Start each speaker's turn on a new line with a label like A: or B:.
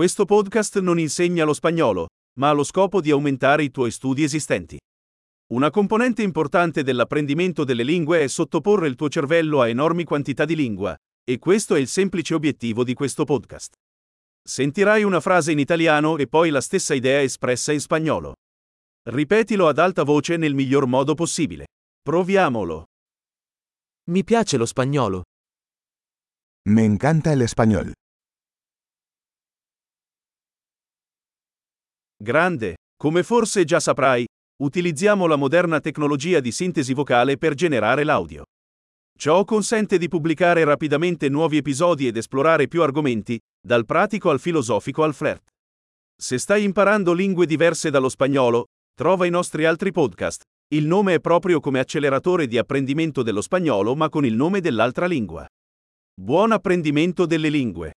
A: Questo podcast non insegna lo spagnolo, ma ha lo scopo di aumentare i tuoi studi esistenti. Una componente importante dell'apprendimento delle lingue è sottoporre il tuo cervello a enormi quantità di lingua, e questo è il semplice obiettivo di questo podcast. Sentirai una frase in italiano e poi la stessa idea espressa in spagnolo. Ripetilo ad alta voce nel miglior modo possibile. Proviamolo.
B: Mi piace lo spagnolo.
C: Me encanta el español.
A: Grande. Come forse già saprai, utilizziamo la moderna tecnologia di sintesi vocale per generare l'audio. Ciò consente di pubblicare rapidamente nuovi episodi ed esplorare più argomenti, dal pratico al filosofico al flirt. Se stai imparando lingue diverse dallo spagnolo, trova i nostri altri podcast. Il nome è proprio come acceleratore di apprendimento dello spagnolo ma con il nome dell'altra lingua. Buon apprendimento delle lingue!